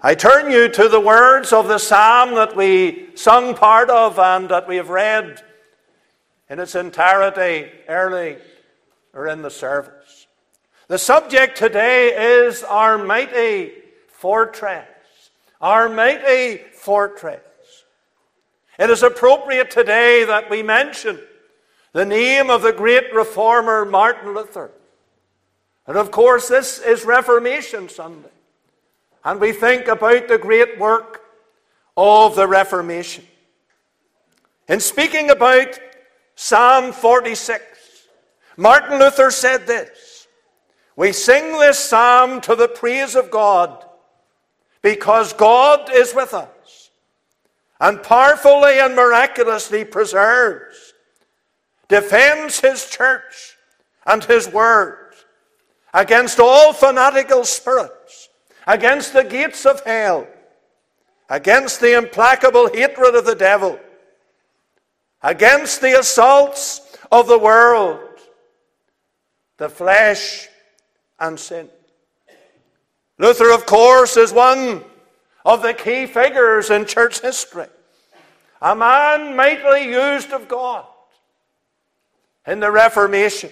I turn you to the words of the psalm that we sung part of and that we have read in its entirety early or in the service. The subject today is our mighty fortress. Our mighty fortress. It is appropriate today that we mention the name of the great reformer Martin Luther. And of course, this is Reformation Sunday. And we think about the great work of the Reformation. In speaking about Psalm 46, Martin Luther said this We sing this psalm to the praise of God because God is with us and powerfully and miraculously preserves, defends his church and his word against all fanatical spirits, against the gates of hell, against the implacable hatred of the devil, against the assaults of the world, the flesh, and sin. Luther, of course, is one of the key figures in church history. A man mightily used of God in the Reformation.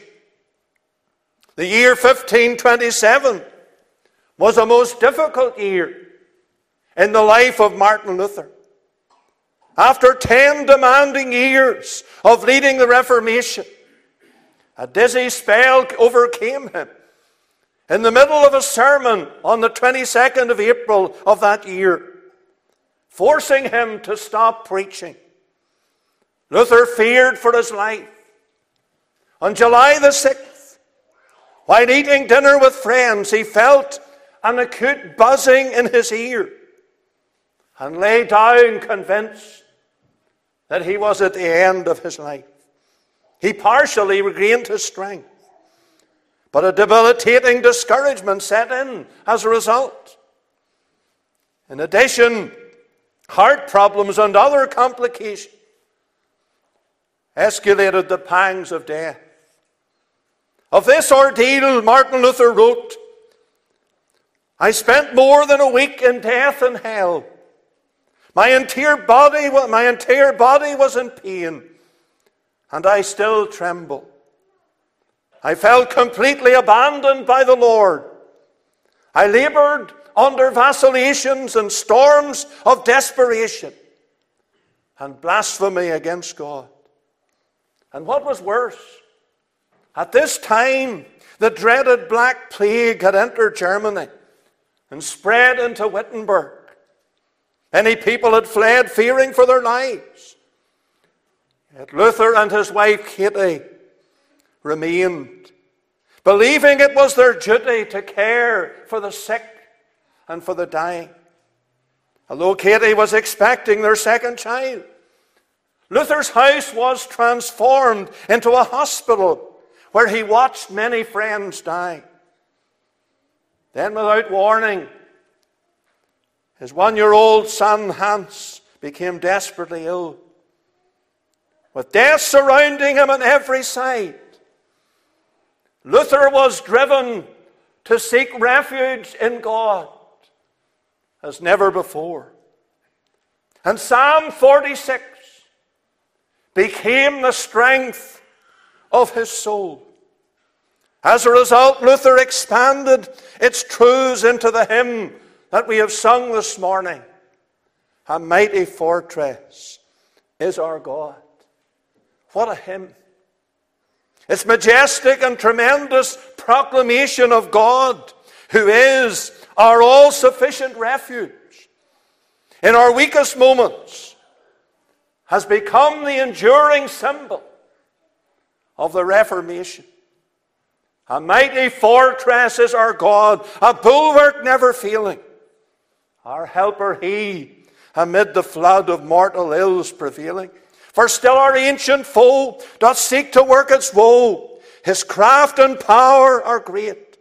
The year 1527 was a most difficult year in the life of Martin Luther. After ten demanding years of leading the Reformation, a dizzy spell overcame him in the middle of a sermon on the 22nd of April of that year, forcing him to stop preaching. Luther feared for his life. On July the 6th, while eating dinner with friends, he felt an acute buzzing in his ear and lay down convinced that he was at the end of his life. He partially regained his strength. But a debilitating discouragement set in as a result. In addition, heart problems and other complications escalated the pangs of death. Of this ordeal, Martin Luther wrote, I spent more than a week in death and hell. My entire body, my entire body was in pain, and I still tremble. I felt completely abandoned by the Lord. I labored under vacillations and storms of desperation and blasphemy against God. And what was worse, at this time, the dreaded Black Plague had entered Germany and spread into Wittenberg. Many people had fled, fearing for their lives. Yet Luther and his wife Katie remained, believing it was their duty to care for the sick and for the dying. Although Katie was expecting their second child, Luther's house was transformed into a hospital where he watched many friends die. Then, without warning, his one year old son Hans became desperately ill. With death surrounding him on every side, Luther was driven to seek refuge in God as never before. And Psalm 46 became the strength of his soul. As a result, Luther expanded its truths into the hymn that we have sung this morning. A mighty fortress is our God. What a hymn! Its majestic and tremendous proclamation of God, who is our all sufficient refuge in our weakest moments, has become the enduring symbol of the Reformation. A mighty fortress is our God, a bulwark never failing. Our helper, He, amid the flood of mortal ills prevailing. For still our ancient foe doth seek to work its woe. His craft and power are great,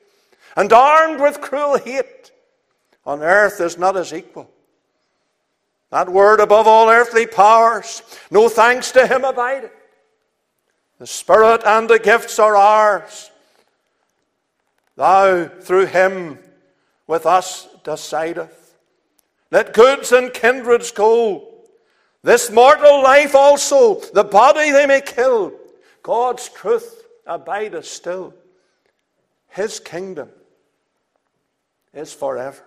and armed with cruel hate, on earth is not his equal. That word above all earthly powers, no thanks to him abideth. The Spirit and the gifts are ours. Thou, through him, with us decideth. Let goods and kindreds go. This mortal life also, the body they may kill. God's truth abideth still. His kingdom is forever.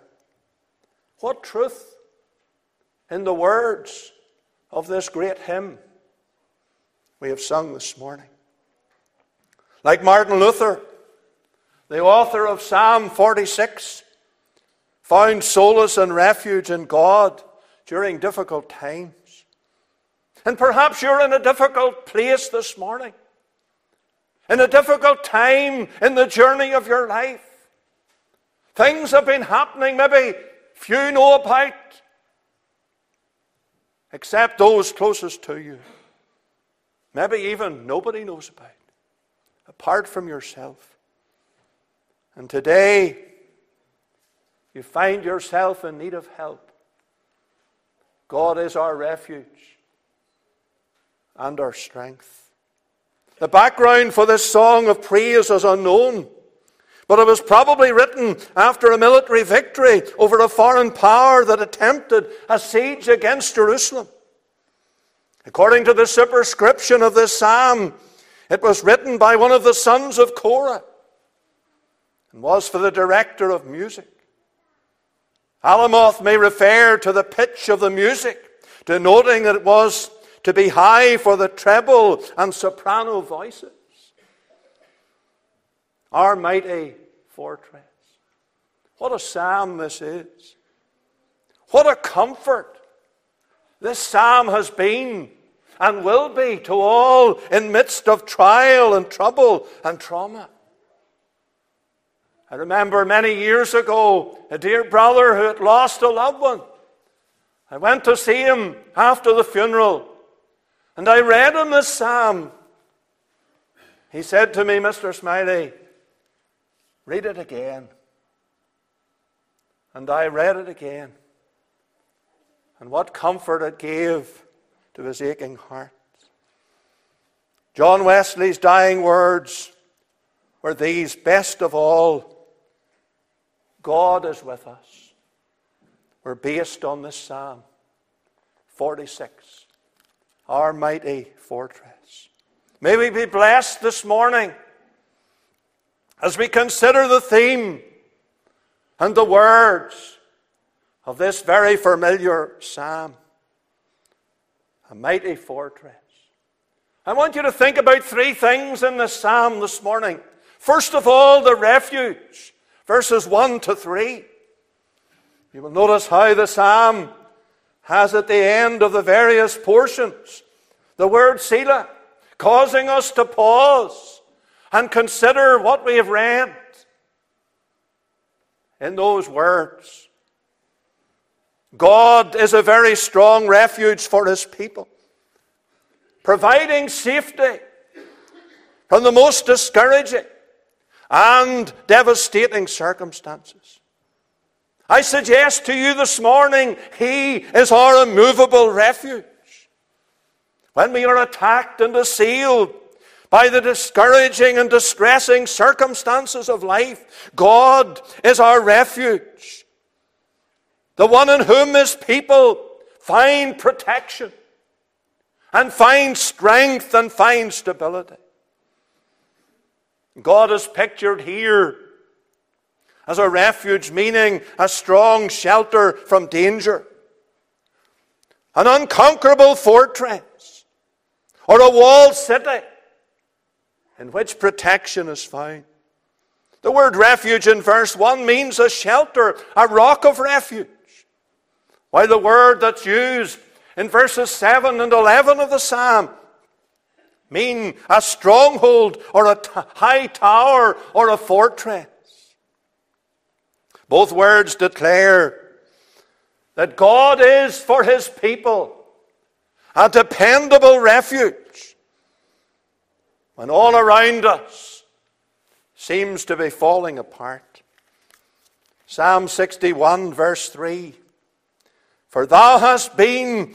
What truth in the words of this great hymn we have sung this morning. Like Martin Luther, the author of Psalm 46, found solace and refuge in God during difficult times. And perhaps you're in a difficult place this morning, in a difficult time in the journey of your life. Things have been happening, maybe few know about, except those closest to you. Maybe even nobody knows about, apart from yourself. And today, you find yourself in need of help. God is our refuge and our strength. The background for this song of praise is unknown, but it was probably written after a military victory over a foreign power that attempted a siege against Jerusalem. According to the superscription of this psalm, it was written by one of the sons of Korah and was for the director of music. Alamoth may refer to the pitch of the music, denoting that it was to be high for the treble and soprano voices. Our mighty fortress. What a psalm this is. What a comfort this psalm has been and will be to all in midst of trial and trouble and trauma. I remember many years ago a dear brother who had lost a loved one. I went to see him after the funeral and I read him this psalm. He said to me, Mr. Smiley, read it again. And I read it again. And what comfort it gave to his aching heart. John Wesley's dying words were these best of all God is with us. We're based on this Psalm 46, our mighty fortress. May we be blessed this morning as we consider the theme and the words of this very familiar psalm. A mighty fortress. I want you to think about three things in this psalm this morning. First of all, the refuge verses 1 to 3. You will notice how the psalm has at the end of the various portions the word Selah, causing us to pause and consider what we have read in those words. God is a very strong refuge for his people, providing safety from the most discouraging and devastating circumstances. I suggest to you this morning, He is our immovable refuge. When we are attacked and assailed by the discouraging and distressing circumstances of life, God is our refuge. The one in whom His people find protection and find strength and find stability. God is pictured here as a refuge, meaning a strong shelter from danger, an unconquerable fortress, or a walled city in which protection is found. The word refuge in verse 1 means a shelter, a rock of refuge. While the word that's used in verses 7 and 11 of the psalm mean a stronghold or a t- high tower or a fortress. Both words declare that God is for his people a dependable refuge when all around us seems to be falling apart. Psalm 61, verse 3 For thou hast been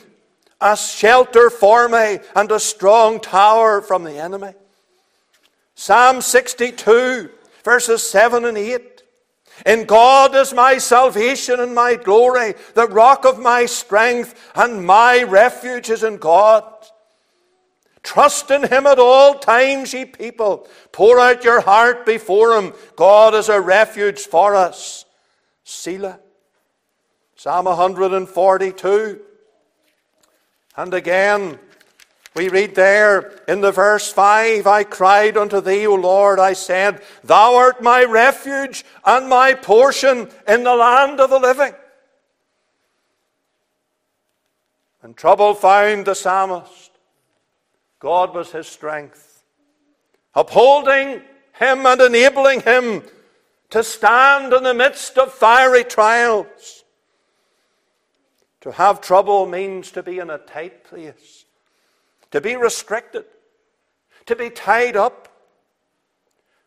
a shelter for me and a strong tower from the enemy. Psalm 62, verses 7 and 8. In God is my salvation and my glory, the rock of my strength, and my refuge is in God. Trust in Him at all times, ye people. Pour out your heart before Him. God is a refuge for us. Selah. Psalm 142. And again, we read there in the verse 5 I cried unto thee, O Lord, I said, Thou art my refuge and my portion in the land of the living. And trouble found the psalmist. God was his strength, upholding him and enabling him to stand in the midst of fiery trials. To have trouble means to be in a tight place to be restricted, to be tied up,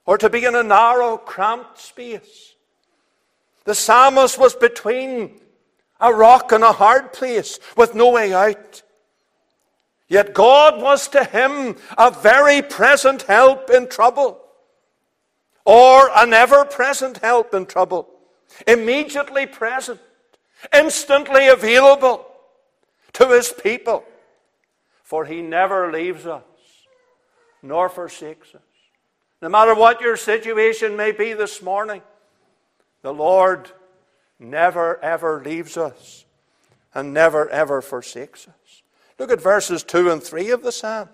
or to be in a narrow, cramped space. The psalmist was between a rock and a hard place with no way out. Yet God was to him a very present help in trouble, or an ever present help in trouble, immediately present, instantly available to his people for he never leaves us nor forsakes us. No matter what your situation may be this morning, the Lord never ever leaves us and never ever forsakes us. Look at verses 2 and 3 of the psalm.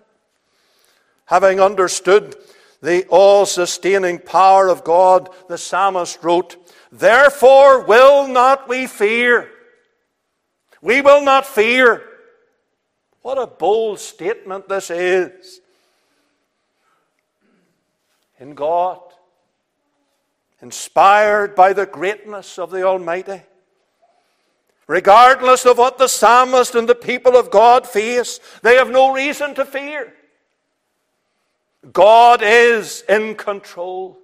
Having understood the all sustaining power of God, the psalmist wrote, Therefore will not we fear. We will not fear. What a bold statement this is. In God, inspired by the greatness of the Almighty, regardless of what the psalmist and the people of God face, they have no reason to fear. God is in control.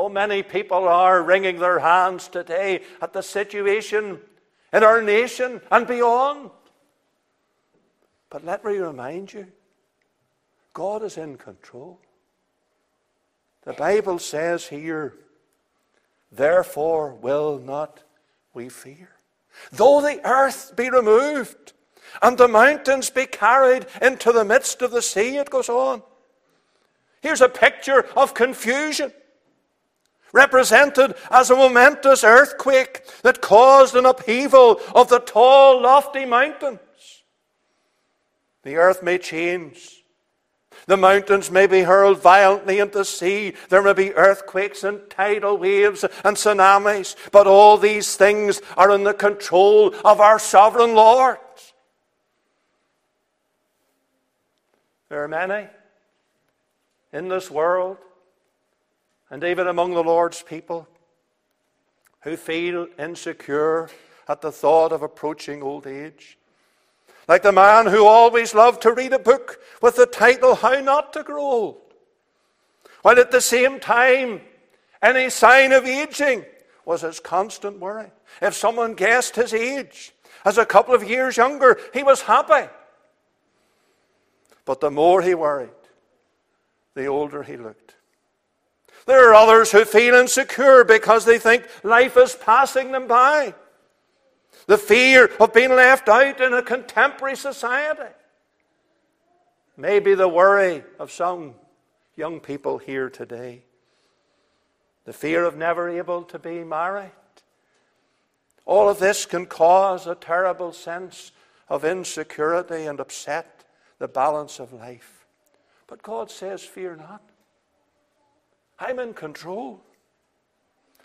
Oh, many people are wringing their hands today at the situation in our nation and beyond. But let me remind you God is in control. The Bible says here, therefore will not we fear. Though the earth be removed and the mountains be carried into the midst of the sea, it goes on. Here's a picture of confusion, represented as a momentous earthquake that caused an upheaval of the tall, lofty mountains. The earth may change. The mountains may be hurled violently into the sea. There may be earthquakes and tidal waves and tsunamis. But all these things are in the control of our sovereign Lord. There are many in this world, and even among the Lord's people, who feel insecure at the thought of approaching old age. Like the man who always loved to read a book with the title How Not to Grow Old. While at the same time, any sign of aging was his constant worry. If someone guessed his age as a couple of years younger, he was happy. But the more he worried, the older he looked. There are others who feel insecure because they think life is passing them by the fear of being left out in a contemporary society. Maybe the worry of some young people here today. The fear of never able to be married. All of this can cause a terrible sense of insecurity and upset the balance of life. But God says, Fear not. I'm in control.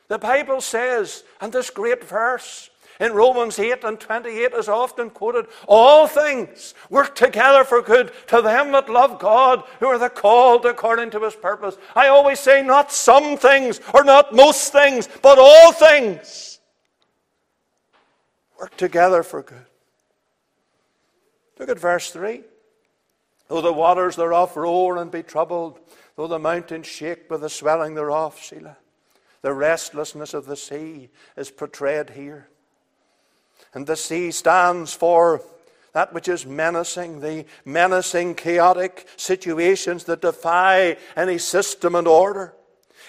The Bible says, and this great verse, in Romans 8 and 28 is often quoted, all things work together for good to them that love God, who are the called according to his purpose. I always say, not some things or not most things, but all things work together for good. Look at verse 3. Though the waters thereof roar and be troubled, though the mountains shake with the swelling thereof, Selah. The restlessness of the sea is portrayed here. And the sea stands for that which is menacing, the menacing, chaotic situations that defy any system and order.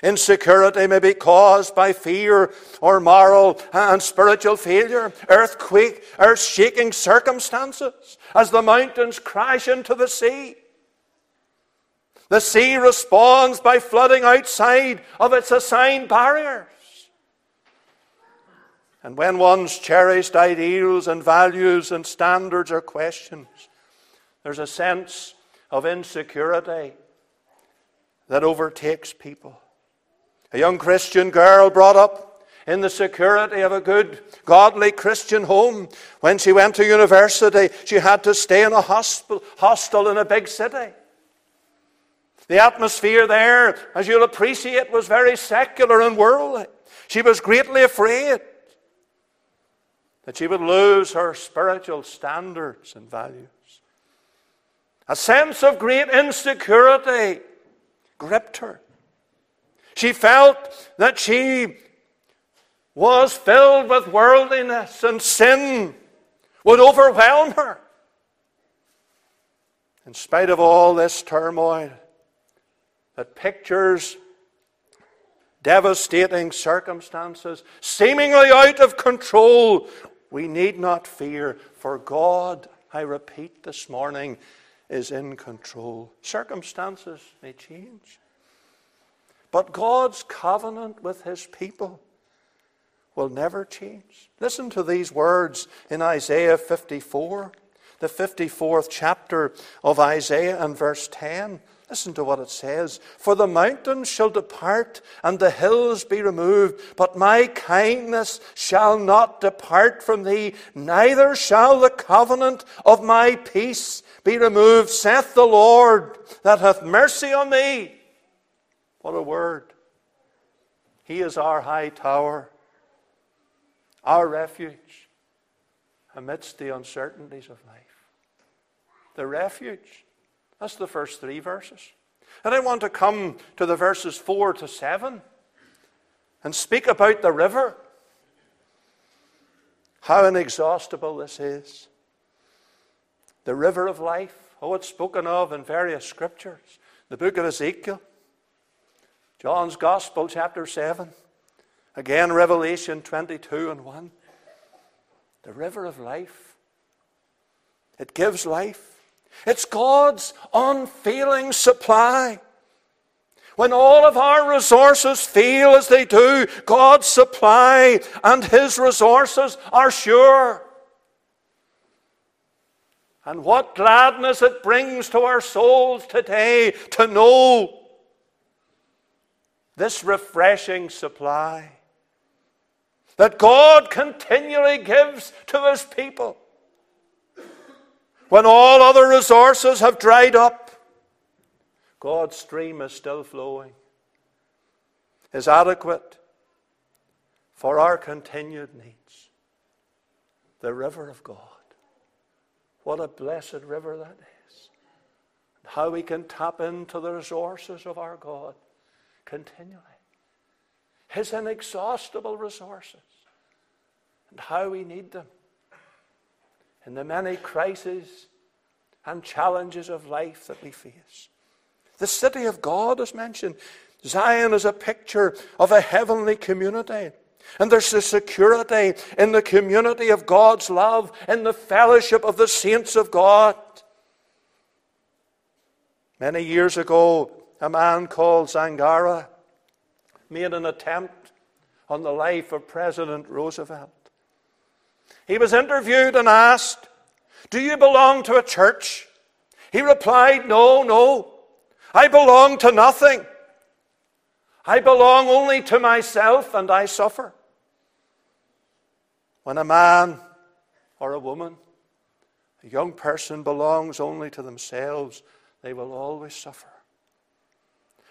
Insecurity may be caused by fear or moral and spiritual failure, earthquake, earth shaking circumstances as the mountains crash into the sea. The sea responds by flooding outside of its assigned barriers. And when one's cherished ideals and values and standards are questioned, there's a sense of insecurity that overtakes people. A young Christian girl brought up in the security of a good, godly Christian home. When she went to university, she had to stay in a hostel, hostel in a big city. The atmosphere there, as you'll appreciate, was very secular and worldly. She was greatly afraid that she would lose her spiritual standards and values. A sense of great insecurity gripped her. She felt that she was filled with worldliness and sin would overwhelm her. In spite of all this turmoil that pictures devastating circumstances, seemingly out of control, we need not fear, for God, I repeat this morning, is in control. Circumstances may change. But God's covenant with his people will never change. Listen to these words in Isaiah 54, the 54th chapter of Isaiah, and verse 10. Listen to what it says. For the mountains shall depart and the hills be removed, but my kindness shall not depart from thee, neither shall the covenant of my peace be removed, saith the Lord that hath mercy on thee. What a word. He is our high tower, our refuge amidst the uncertainties of life. The refuge. That's the first three verses. And I want to come to the verses 4 to 7 and speak about the river. How inexhaustible this is. The river of life. Oh, it's spoken of in various scriptures. The book of Ezekiel, John's Gospel, chapter 7. Again, Revelation 22 and 1. The river of life. It gives life. It's God's unfailing supply. When all of our resources fail as they do, God's supply and His resources are sure. And what gladness it brings to our souls today to know this refreshing supply that God continually gives to his people. When all other resources have dried up, God's stream is still flowing, is adequate for our continued needs. The river of God. What a blessed river that is. How we can tap into the resources of our God continually. His inexhaustible resources and how we need them in the many crises and challenges of life that we face. The city of God is mentioned. Zion is a picture of a heavenly community. And there's a security in the community of God's love, in the fellowship of the saints of God. Many years ago, a man called Zangara made an attempt on the life of President Roosevelt. He was interviewed and asked, Do you belong to a church? He replied, No, no. I belong to nothing. I belong only to myself and I suffer. When a man or a woman, a young person belongs only to themselves, they will always suffer.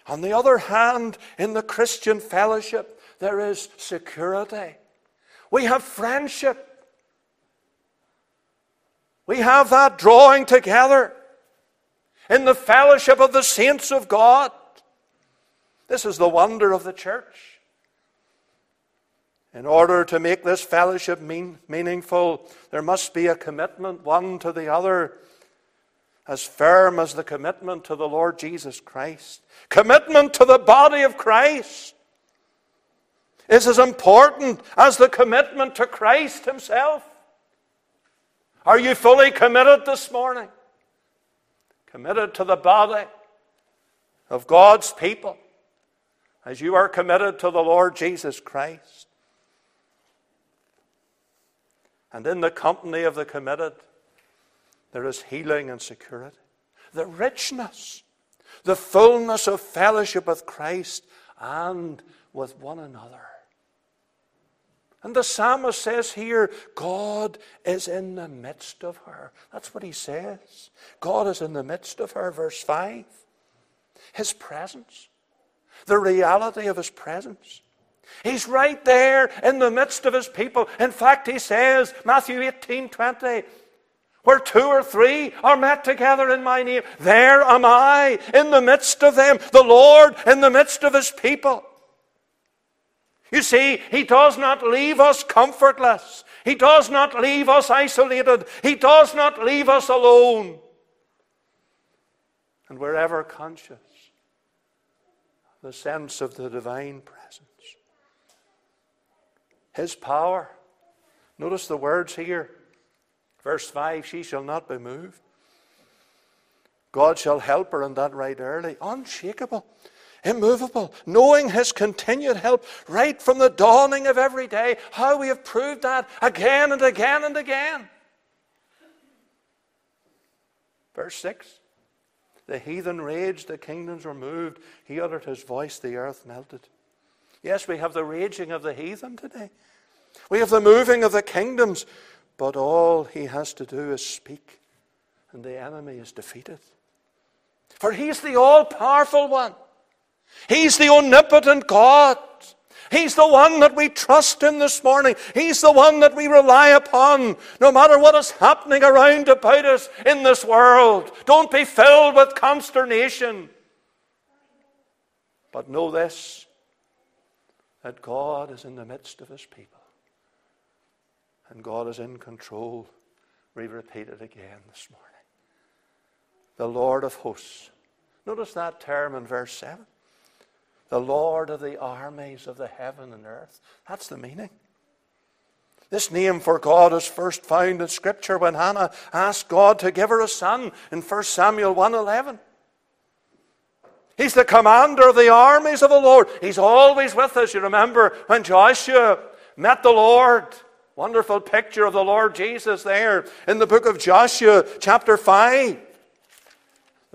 On the other hand, in the Christian fellowship, there is security. We have friendship. We have that drawing together in the fellowship of the saints of God. This is the wonder of the church. In order to make this fellowship mean, meaningful, there must be a commitment one to the other as firm as the commitment to the Lord Jesus Christ. Commitment to the body of Christ is as important as the commitment to Christ Himself. Are you fully committed this morning? Committed to the body of God's people as you are committed to the Lord Jesus Christ. And in the company of the committed, there is healing and security. The richness, the fullness of fellowship with Christ and with one another. And the psalmist says here, God is in the midst of her. That's what he says. God is in the midst of her, verse 5. His presence, the reality of his presence. He's right there in the midst of his people. In fact, he says, Matthew 18 20, where two or three are met together in my name, there am I in the midst of them, the Lord in the midst of his people. You see, He does not leave us comfortless. He does not leave us isolated. He does not leave us alone. And we're ever conscious the sense of the divine presence. His power. Notice the words here. Verse 5 She shall not be moved. God shall help her, and that right early. Unshakable immovable, knowing His continued help right from the dawning of every day. How we have proved that again and again and again. Verse 6 The heathen raged, the kingdoms were moved. He uttered his voice, the earth melted. Yes, we have the raging of the heathen today. We have the moving of the kingdoms, but all he has to do is speak, and the enemy is defeated. For he's the all powerful one. He's the omnipotent God. He's the one that we trust in this morning. He's the one that we rely upon, no matter what is happening around about us in this world. Don't be filled with consternation. But know this that God is in the midst of his people, and God is in control. We repeat it again this morning. The Lord of hosts. Notice that term in verse 7 the Lord of the armies of the heaven and earth. That's the meaning. This name for God is first found in Scripture when Hannah asked God to give her a son in 1 Samuel 1.11. He's the commander of the armies of the Lord. He's always with us. You remember when Joshua met the Lord. Wonderful picture of the Lord Jesus there in the book of Joshua, chapter 5.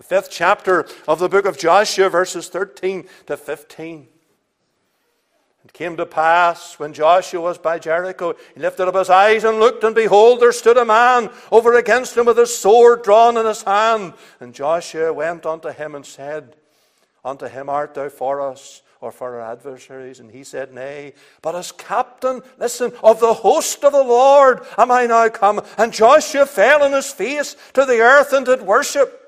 The fifth chapter of the book of Joshua, verses 13 to 15. It came to pass when Joshua was by Jericho, he lifted up his eyes and looked, and behold, there stood a man over against him with his sword drawn in his hand. And Joshua went unto him and said, Unto him art thou for us, or for our adversaries? And he said, Nay, but as captain, listen, of the host of the Lord am I now come. And Joshua fell on his face to the earth and did worship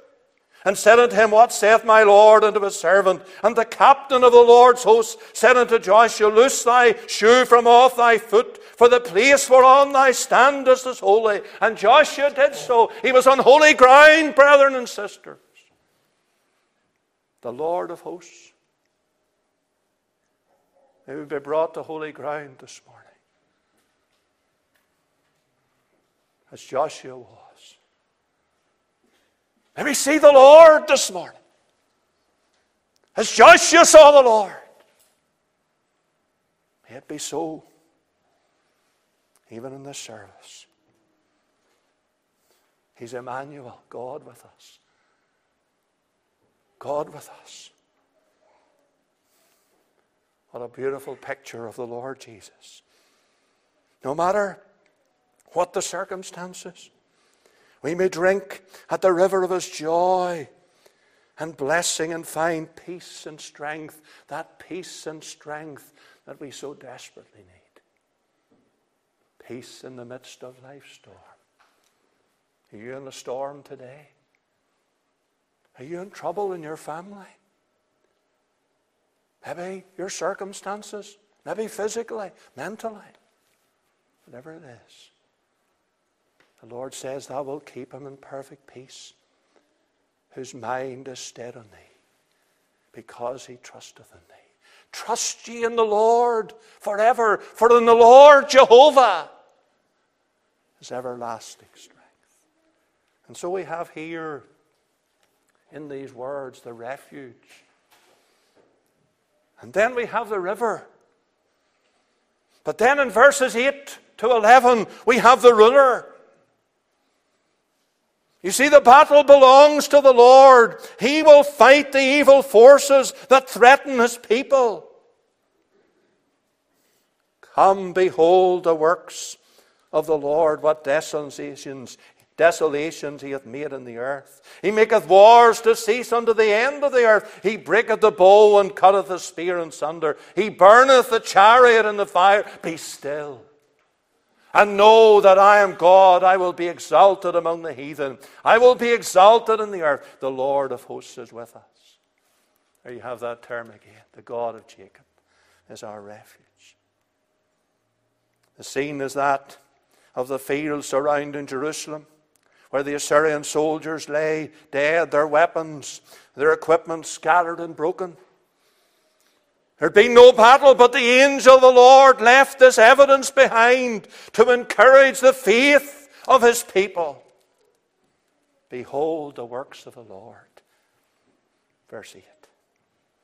and said unto him, What saith my Lord unto his servant? And the captain of the Lord's host said unto Joshua, Loose thy shoe from off thy foot, for the place whereon thou standest is holy. And Joshua did so. He was on holy ground, brethren and sisters. The Lord of hosts. He would be brought to holy ground this morning. As Joshua was. Let me see the Lord this morning. As Joshua saw the Lord. May it be so, even in this service. He's Emmanuel, God with us. God with us. What a beautiful picture of the Lord Jesus. No matter what the circumstances, we may drink at the river of his joy and blessing and find peace and strength, that peace and strength that we so desperately need. Peace in the midst of life's storm. Are you in a storm today? Are you in trouble in your family? Maybe your circumstances, maybe physically, mentally, whatever it is. The Lord says, Thou wilt keep him in perfect peace, whose mind is stayed on thee, because he trusteth in thee. Trust ye in the Lord forever, for in the Lord Jehovah is everlasting strength. And so we have here in these words the refuge. And then we have the river. But then in verses 8 to 11, we have the ruler. You see, the battle belongs to the Lord. He will fight the evil forces that threaten his people. Come, behold the works of the Lord, what desolations, desolations he hath made in the earth. He maketh wars to cease unto the end of the earth. He breaketh the bow and cutteth the spear in sunder. He burneth the chariot in the fire. Be still and know that I am God. I will be exalted among the heathen. I will be exalted in the earth. The Lord of hosts is with us. There you have that term again. The God of Jacob is our refuge. The scene is that of the fields surrounding Jerusalem, where the Assyrian soldiers lay dead, their weapons, their equipment scattered and broken. There'd been no battle, but the angel of the Lord left this evidence behind to encourage the faith of his people. Behold the works of the Lord. Verse 8.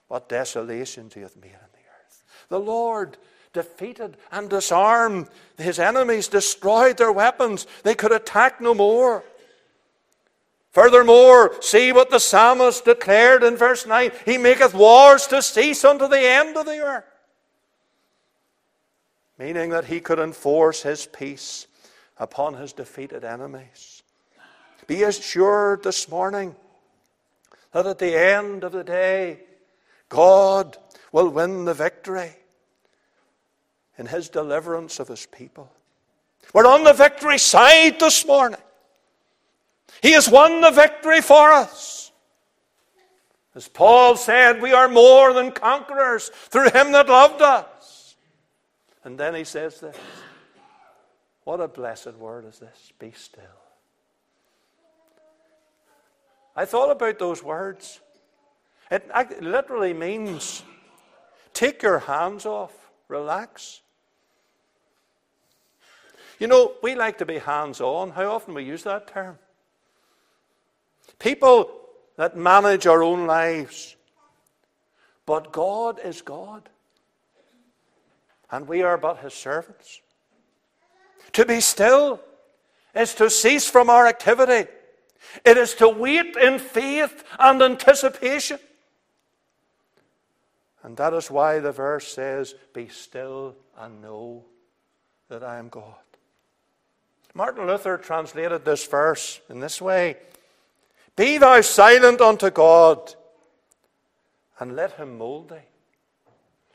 What desolations he hath made in the earth. The Lord defeated and disarmed his enemies, destroyed their weapons. They could attack no more. Furthermore, see what the psalmist declared in verse 9 He maketh wars to cease unto the end of the earth. Meaning that he could enforce his peace upon his defeated enemies. Be assured this morning that at the end of the day, God will win the victory in his deliverance of his people. We're on the victory side this morning. He has won the victory for us. As Paul said, we are more than conquerors through him that loved us. And then he says this What a blessed word is this be still. I thought about those words. It literally means take your hands off, relax. You know, we like to be hands on. How often we use that term? People that manage our own lives. But God is God. And we are but His servants. To be still is to cease from our activity. It is to wait in faith and anticipation. And that is why the verse says, Be still and know that I am God. Martin Luther translated this verse in this way be thou silent unto God and let him mold thee.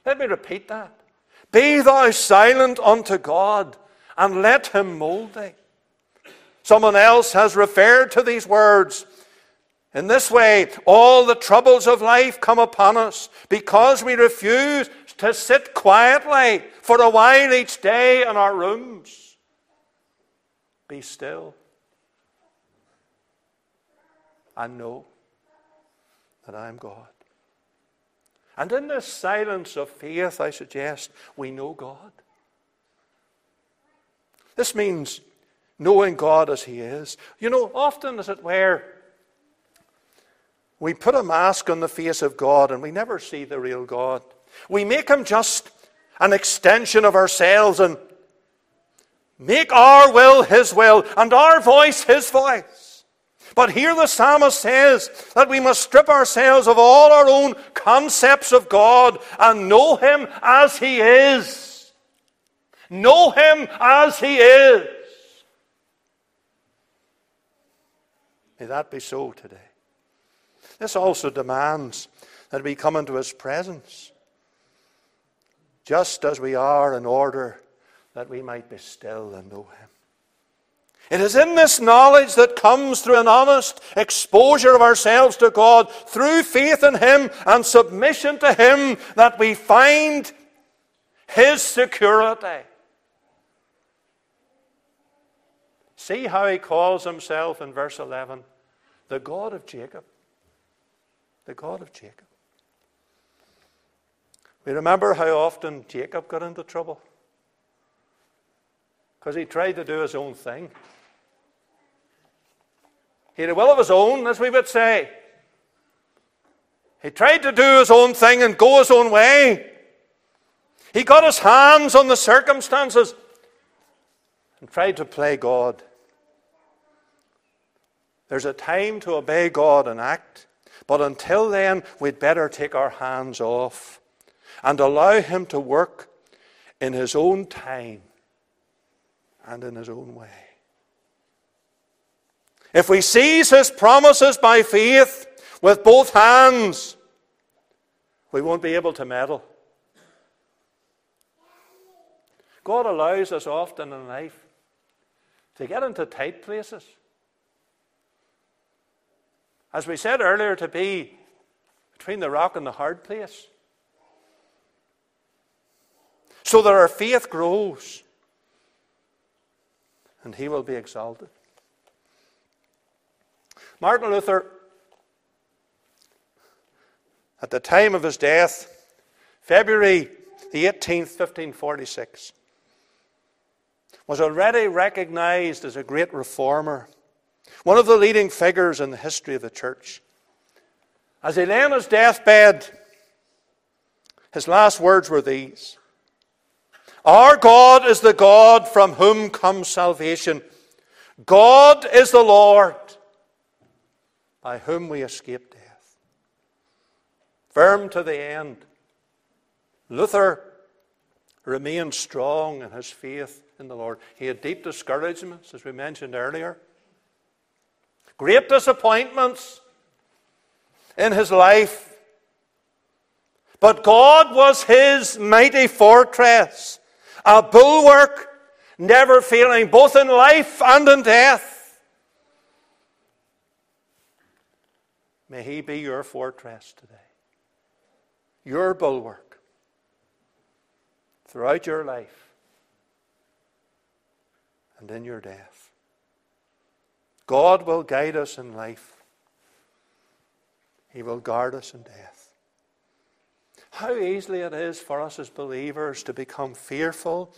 Let me repeat that. Be thou silent unto God and let him mold thee. Someone else has referred to these words in this way all the troubles of life come upon us because we refuse to sit quietly for a while each day in our rooms. Be still and know that I am God. And in this silence of faith, I suggest we know God. This means knowing God as He is. You know, often, as it were, we put a mask on the face of God and we never see the real God. We make Him just an extension of ourselves and make our will His will and our voice His voice. But here the psalmist says that we must strip ourselves of all our own concepts of God and know Him as He is. Know Him as He is. May that be so today. This also demands that we come into His presence just as we are in order that we might be still and know Him. It is in this knowledge that comes through an honest exposure of ourselves to God, through faith in Him and submission to Him, that we find His security. See how He calls Himself in verse 11 the God of Jacob. the God of Jacob. We remember how often Jacob got into trouble because he tried to do his own thing. He had a will of his own, as we would say. He tried to do his own thing and go his own way. He got his hands on the circumstances and tried to play God. There's a time to obey God and act, but until then, we'd better take our hands off and allow Him to work in His own time and in His own way. If we seize His promises by faith with both hands, we won't be able to meddle. God allows us often in life to get into tight places. As we said earlier, to be between the rock and the hard place. So that our faith grows and he will be exalted. Martin Luther, at the time of his death, February the 18th, 1546, was already recognized as a great reformer, one of the leading figures in the history of the church. As he lay on his deathbed, his last words were these Our God is the God from whom comes salvation. God is the Lord by whom we escape death. Firm to the end, Luther remained strong in his faith in the Lord. He had deep discouragements, as we mentioned earlier, great disappointments in his life. But God was his mighty fortress, a bulwark never failing, both in life and in death. May he be your fortress today, your bulwark throughout your life and in your death. God will guide us in life. He will guard us in death. How easily it is for us as believers to become fearful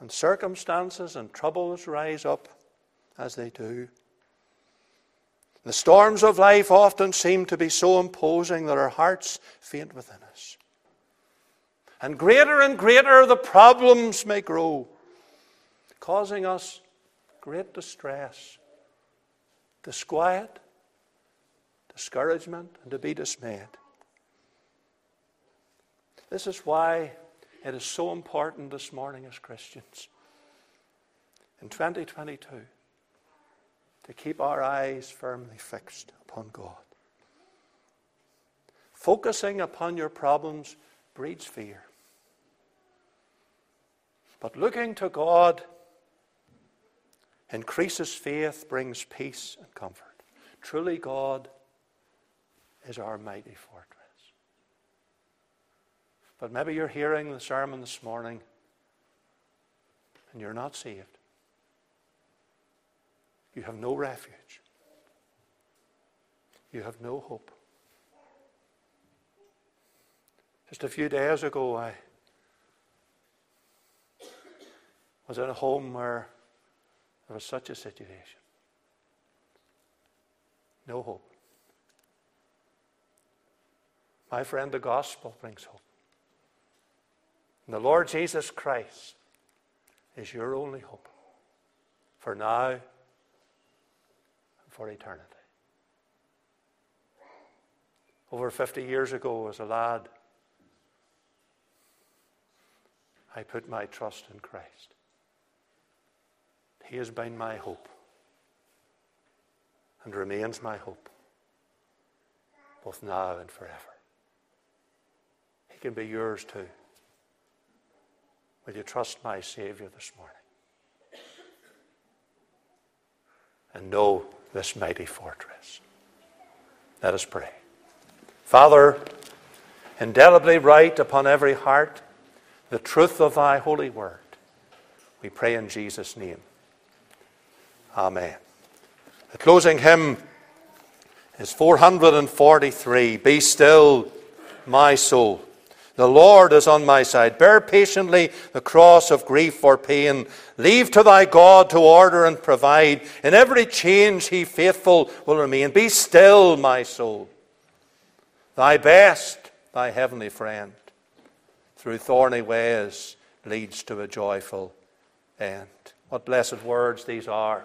when circumstances and troubles rise up as they do. The storms of life often seem to be so imposing that our hearts faint within us. And greater and greater the problems may grow causing us great distress, disquiet, discouragement, and to be dismayed. This is why it is so important this morning as Christians in 2022 to keep our eyes firmly fixed upon God. Focusing upon your problems breeds fear. But looking to God increases faith, brings peace and comfort. Truly, God is our mighty fortress. But maybe you're hearing the sermon this morning and you're not saved. You have no refuge. You have no hope. Just a few days ago, I was in a home where there was such a situation. No hope. My friend, the gospel brings hope. And the Lord Jesus Christ is your only hope for now for eternity. Over 50 years ago, as a lad, I put my trust in Christ. He has been my hope and remains my hope, both now and forever. He can be yours too. Will you trust my Savior this morning? And know this mighty fortress. Let us pray. Father, indelibly write upon every heart the truth of thy holy word. We pray in Jesus' name. Amen. The closing hymn is 443. Be still, my soul. The Lord is on my side. Bear patiently the cross of grief or pain. Leave to thy God to order and provide. In every change he faithful will remain. Be still, my soul. Thy best, thy heavenly friend, through thorny ways leads to a joyful end. What blessed words these are.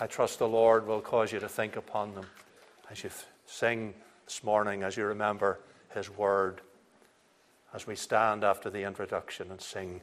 I trust the Lord will cause you to think upon them as you sing this morning, as you remember his word, as we stand after the introduction and sing.